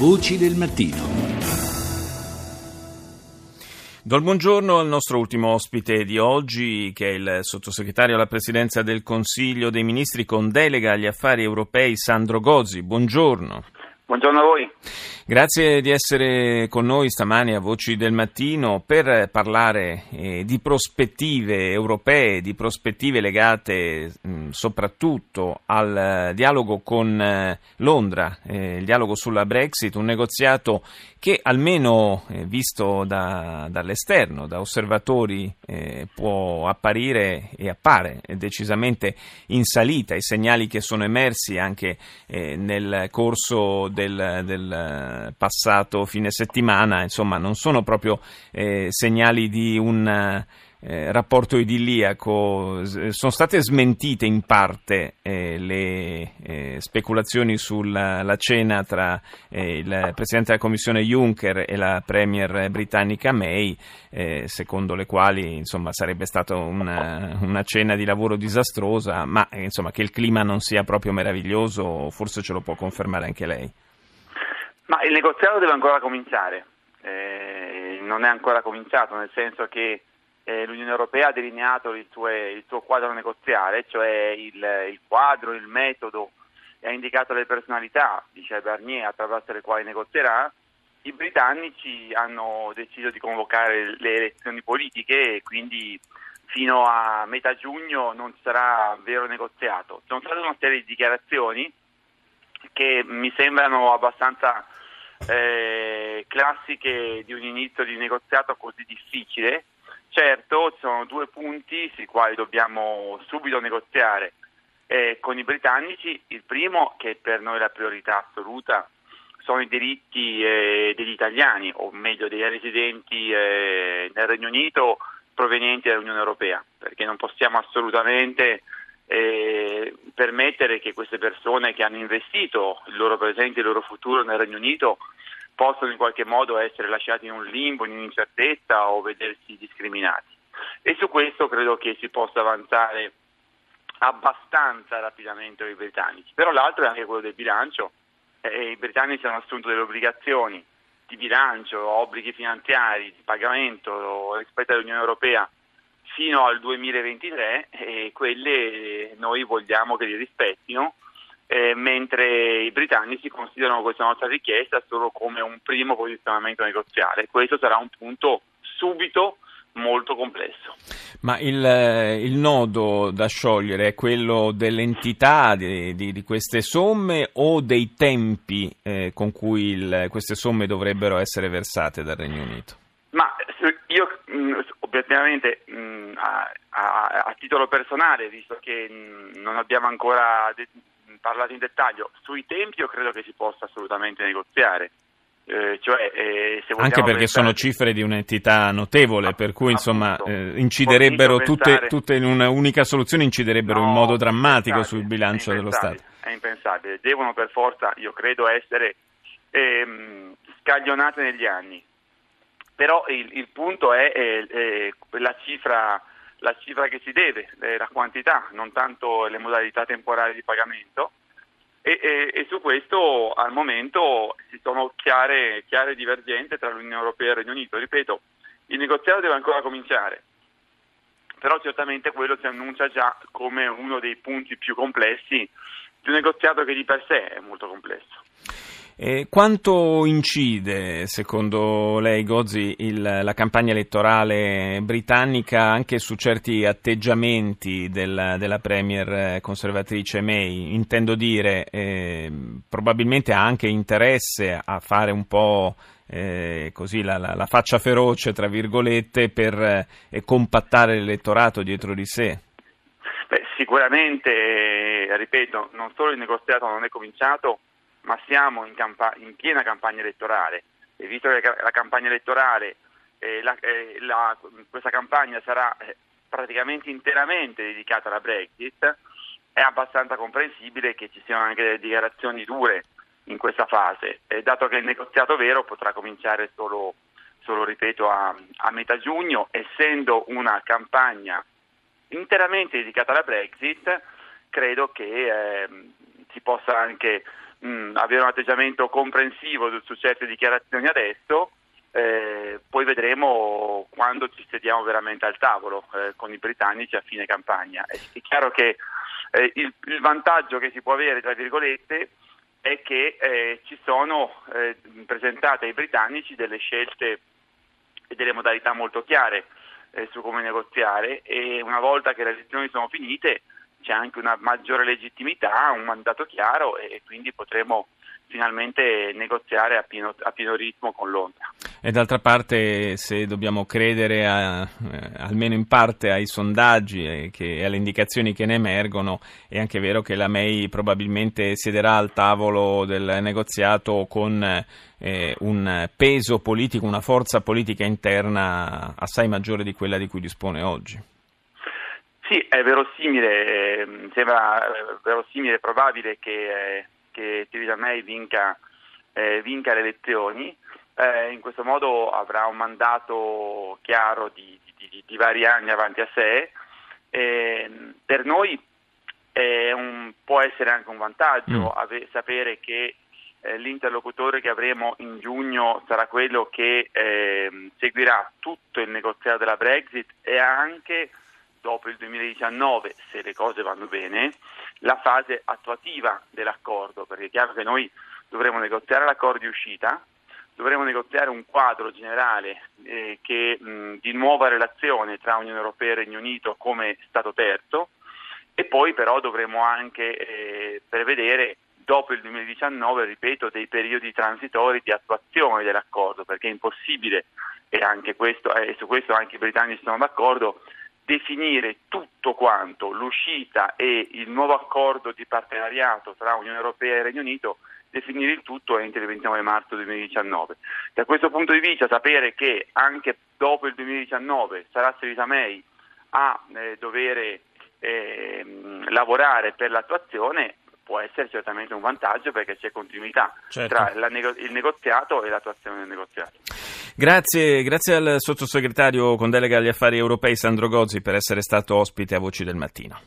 Voci del mattino. Do il buongiorno al nostro ultimo ospite di oggi, che è il sottosegretario alla presidenza del Consiglio dei Ministri con delega agli affari europei, Sandro Gozzi. Buongiorno. Buongiorno a voi. Grazie di essere con noi stamani a Voci del Mattino per parlare eh, di prospettive europee, di prospettive legate mh, soprattutto al dialogo con eh, Londra, eh, il dialogo sulla Brexit, un negoziato che almeno eh, visto da, dall'esterno, da osservatori, eh, può apparire e appare decisamente in salita. I segnali che sono emersi anche eh, nel corso del, del, passato fine settimana, insomma, non sono proprio eh, segnali di un eh, rapporto idilliaco. Sono state smentite in parte eh, le eh, speculazioni sulla cena tra eh, il Presidente della Commissione Juncker e la Premier britannica May, eh, secondo le quali insomma, sarebbe stata una, una, cena di lavoro disastrosa, ma insomma, che il clima non sia proprio meraviglioso, forse ce lo può confermare anche lei. Ma il negoziato deve ancora cominciare, eh, non è ancora cominciato, nel senso che eh, l'Unione Europea ha delineato il, sue, il, suo quadro negoziale, cioè il, il quadro, il metodo, e ha indicato le personalità, dice Barnier, attraverso le quali negozierà. I britannici hanno deciso di convocare le elezioni politiche e quindi fino a metà giugno non sarà vero negoziato. Sono state una serie di dichiarazioni che mi sembrano abbastanza eh, classiche di un inizio di negoziato così difficile Certo, ci sono due punti sui quali dobbiamo subito negoziare eh, con i britannici. Il primo, che per noi la priorità assoluta, sono i diritti eh, degli italiani, o meglio dei residenti eh, nel Regno Unito provenienti dall'Unione Europea, perché non possiamo assolutamente eh, permettere che queste persone che hanno investito il loro presente e il loro futuro nel Regno Unito possono in qualche modo essere lasciati in un limbo, in un'incertezza o vedersi discriminati. E su questo credo che si possa avanzare abbastanza rapidamente con i britannici. Però l'altro è anche quello del bilancio. Eh, I britannici hanno assunto delle obbligazioni di bilancio, obblighi finanziari, di pagamento rispetto all'Unione Europea fino al 2023 e quelle noi vogliamo che li rispettino eh, mentre i britannici considerano questa nostra richiesta solo come un primo posizionamento negoziale. Questo sarà un punto subito molto complesso. Ma il, eh, il, nodo da sciogliere è quello dell'entità di, di, di queste somme o dei tempi eh, con cui il, queste somme dovrebbero essere versate dal Regno Unito? Ma io mm, obiettivamente mm, a, a, a, titolo personale, visto che mm, non abbiamo ancora parlato in dettaglio. Sui tempi io credo che si possa assolutamente negoziare. Eh, cioè, eh, Anche perché pensare... sono cifre di un'entità notevole, ah, per cui insomma eh, inciderebbero tutte, tutte, in un'unica soluzione, inciderebbero no, in modo drammatico sul bilancio dello Stato. È impensabile, devono per forza, io credo, essere ehm, scaglionate negli anni. Però il, il punto è la cifra la cifra che si deve, la quantità, non tanto le modalità temporali di pagamento. E, e, e su questo al momento ci sono chiare, chiare divergenze tra l'Unione Europea e il Regno Unito. Ripeto, il negoziato deve ancora cominciare, però certamente quello si annuncia già come uno dei punti più complessi di un negoziato che di per sé è molto complesso. Eh, quanto incide, secondo lei, Gozzi, il, la campagna elettorale britannica anche su certi atteggiamenti del, della Premier conservatrice May? Intendo dire, eh, probabilmente ha anche interesse a fare un po' eh, così la, la, la, faccia feroce, tra virgolette, per eh, compattare l'elettorato dietro di sé. Beh, sicuramente, ripeto, non solo il negoziato non è cominciato, ma siamo in, campa- in piena campagna elettorale. E visto che la campagna elettorale, eh, la, eh, la, questa campagna sarà eh, praticamente interamente dedicata alla Brexit, è abbastanza comprensibile che ci siano anche delle dichiarazioni dure in questa fase, dato che il negoziato vero potrà cominciare solo, solo ripeto, a, a, metà giugno, essendo una campagna interamente dedicata alla Brexit, credo che ehm, si possa anche mh, avere un atteggiamento comprensivo su certe dichiarazioni adesso, eh, poi vedremo quando ci sediamo veramente al tavolo eh, con i britannici a fine campagna. È, è chiaro che eh, il, il, vantaggio che si può avere, tra virgolette, è che eh, ci sono eh, presentate ai britannici delle scelte e delle modalità molto chiare eh, su come negoziare e una volta che le elezioni sono finite c'è anche una maggiore legittimità, un mandato chiaro e quindi potremo finalmente negoziare a pieno, a pieno, ritmo con Londra. E d'altra parte, se dobbiamo credere a, eh, almeno in parte ai sondaggi e, che, alle indicazioni che ne emergono, è anche vero che la May probabilmente siederà al tavolo del negoziato con eh, un peso politico, una forza politica interna assai maggiore di quella di cui dispone oggi. Sì, è verosimile, ehm, sembra eh, verosimile e probabile che, eh, che Theresa May vinca, eh, vinca le elezioni, eh, in questo modo avrà un mandato chiaro di, di, di vari anni avanti a sé. Ehm, per noi un, può essere anche un vantaggio mm. ave, sapere che eh, l'interlocutore che avremo in giugno sarà quello che eh, seguirà tutto il negoziato della Brexit e anche dopo il 2019, se le cose vanno bene, la fase attuativa dell'accordo, perché è chiaro che noi dovremo negoziare l'accordo di uscita, dovremo negoziare un quadro generale eh, che, mh, di nuova relazione tra Unione Europea e Regno Unito come Stato terzo e poi però dovremo anche eh, prevedere dopo il 2019, ripeto, dei periodi transitori di attuazione dell'accordo, perché è impossibile, e, questo, eh, su questo anche i britannici sono d'accordo, definire tutto quanto l'uscita e il nuovo accordo di partenariato tra Unione Europea e Regno Unito definire il tutto entro il 29 marzo 2019. Da questo punto di vista sapere che anche dopo il 2019 sarà Theresa May a eh, dover eh, lavorare per l'attuazione può essere certamente un vantaggio perché c'è continuità certo. tra nego- il negoziato e l'attuazione del negoziato. Grazie, grazie al sottosegretario con delega agli affari europei Sandro Gozzi per essere stato ospite a Voci del Mattino.